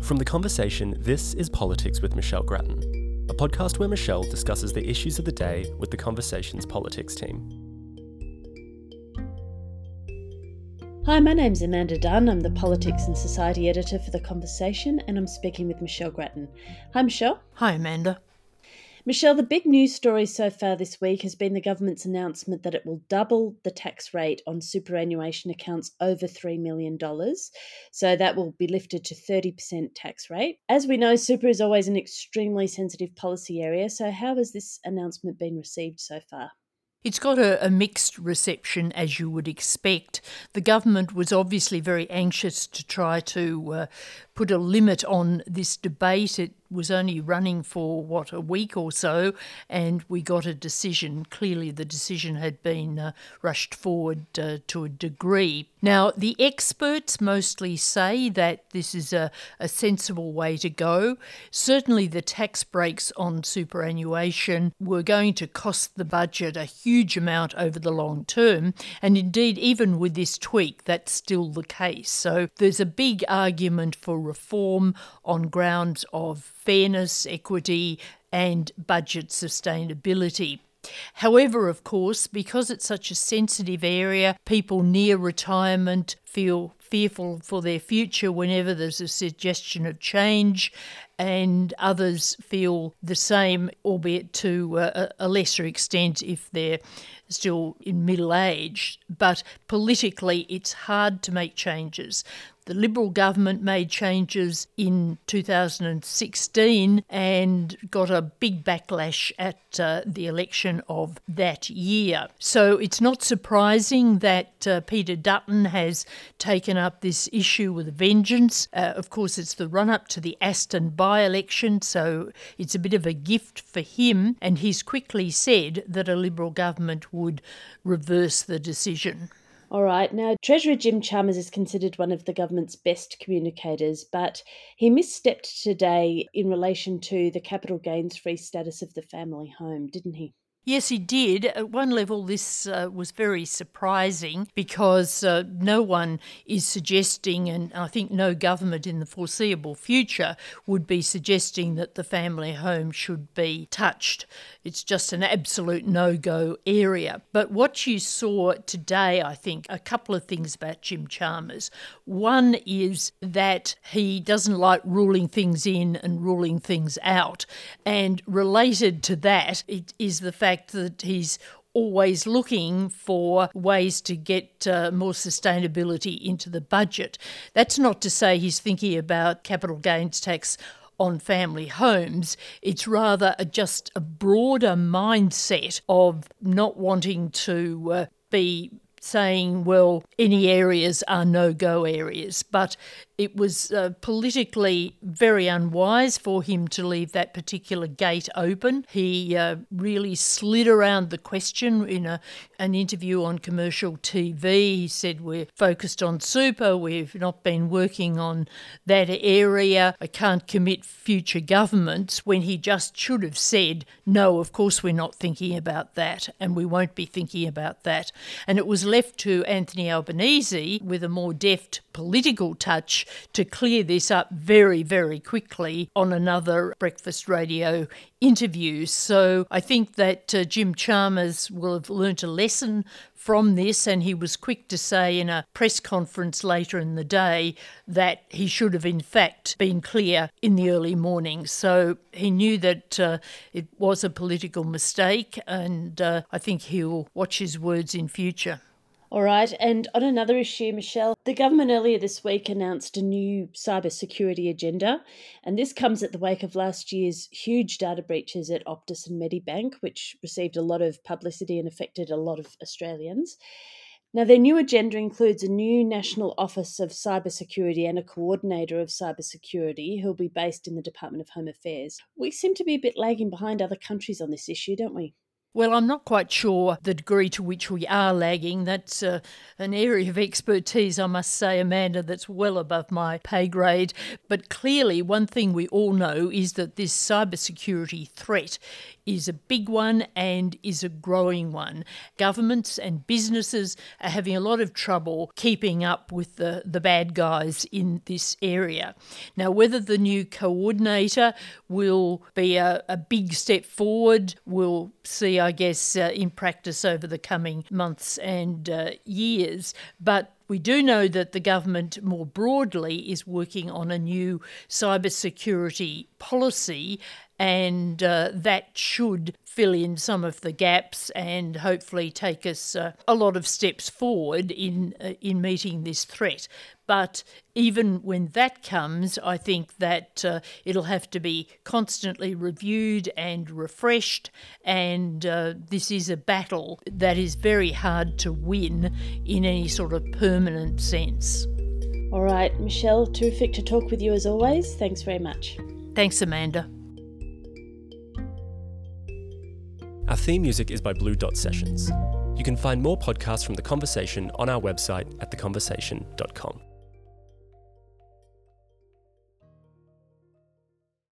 From The Conversation, this is Politics with Michelle Grattan, a podcast where Michelle discusses the issues of the day with The Conversation's politics team. Hi, my name's Amanda Dunn. I'm the Politics and Society Editor for The Conversation, and I'm speaking with Michelle Grattan. Hi, Michelle. Hi, Amanda. Michelle, the big news story so far this week has been the government's announcement that it will double the tax rate on superannuation accounts over $3 million. So that will be lifted to 30% tax rate. As we know, super is always an extremely sensitive policy area. So, how has this announcement been received so far? It's got a, a, mixed reception, as you would expect. The government was obviously very anxious to try to uh, put a limit on this debate. It was only running for, what, a week or so, and we got a decision. Clearly, the decision had been uh, rushed forward uh, to a degree. Now, the experts mostly say that this is a, a sensible way to go. Certainly, the tax breaks on superannuation were going to cost the budget a huge amount over the long term, and indeed, even with this tweak, that's still the case. So, there's a big argument for reform on grounds of fairness, equity, and budget sustainability. However, of course, because it's such a sensitive area, people near retirement feel fearful for their future whenever there's a suggestion of change, and others feel the same, albeit to a, a lesser extent if they're still in middle age. But politically, it's hard to make changes. The Liberal government made changes in 2016 and got a big backlash at uh, the election of that year. So it's not surprising that uh, Peter Dutton has taken up this issue with a vengeance. Uh, of course, it's the run up to the Aston by election, so it's a bit of a gift for him. And he's quickly said that a Liberal government would reverse the decision. All right. Now, Treasurer Jim Chalmers is considered one of the government's best communicators, but he misstepped today in relation to the capital gains free status of the family home, didn't he? Yes, he did. At one level, this uh, was very surprising because uh, no one is suggesting, and I think no government in the foreseeable future would be suggesting that the family home should be touched. It's just an absolute no go area. But what you saw today, I think, a couple of things about Jim Chalmers. One is that he doesn't like ruling things in and ruling things out. And related to that, it is the fact fact that he's always looking for ways to get uh, more sustainability into the budget. That's not to say he's thinking about capital gains tax on family homes. It's rather a, just a broader mindset of not wanting to uh, be saying, well, any areas are no go areas. But it was uh, politically very unwise for him to leave that particular gate open. He uh, really slid around the question in a, an interview on commercial TV. He said, We're focused on super, we've not been working on that area. I can't commit future governments when he just should have said, No, of course we're not thinking about that, and we won't be thinking about that. And it was left to Anthony Albanese with a more deft political touch to clear this up very, very quickly on another breakfast radio interview. So I think that uh, Jim Chalmers will have learnt a lesson from this, and he was quick to say in a press conference later in the day that he should have, in fact, been clear in the early morning. So he knew that uh, it was a political mistake, and uh, I think he'll watch his words in future. All right, and on another issue, Michelle, the government earlier this week announced a new cybersecurity agenda, and this comes at the wake of last year's huge data breaches at Optus and Medibank, which received a lot of publicity and affected a lot of Australians. Now, their new agenda includes a new National Office of Cybersecurity and a coordinator of cybersecurity who'll be based in the Department of Home Affairs. We seem to be a bit lagging behind other countries on this issue, don't we? Well, I'm not quite sure the degree to which we are lagging. That's uh, an area of expertise, I must say, Amanda, that's well above my pay grade. But clearly, one thing we all know is that this cybersecurity threat is a big one and is a growing one. Governments and businesses are having a lot of trouble keeping up with the, the bad guys in this area. Now, whether the new coordinator will be a, a big step forward, we'll see, I guess, uh, in practice over the coming months and uh, years. But we do know that the government more broadly is working on a new cybersecurity policy, and uh, that should fill in some of the gaps and hopefully take us uh, a lot of steps forward in uh, in meeting this threat. But even when that comes, I think that uh, it'll have to be constantly reviewed and refreshed, and uh, this is a battle that is very hard to win in any sort of permanent sense. All right, Michelle, terrific to talk with you as always. Thanks very much. Thanks, Amanda. Our theme music is by Blue Dot Sessions. You can find more podcasts from The Conversation on our website at theconversation.com.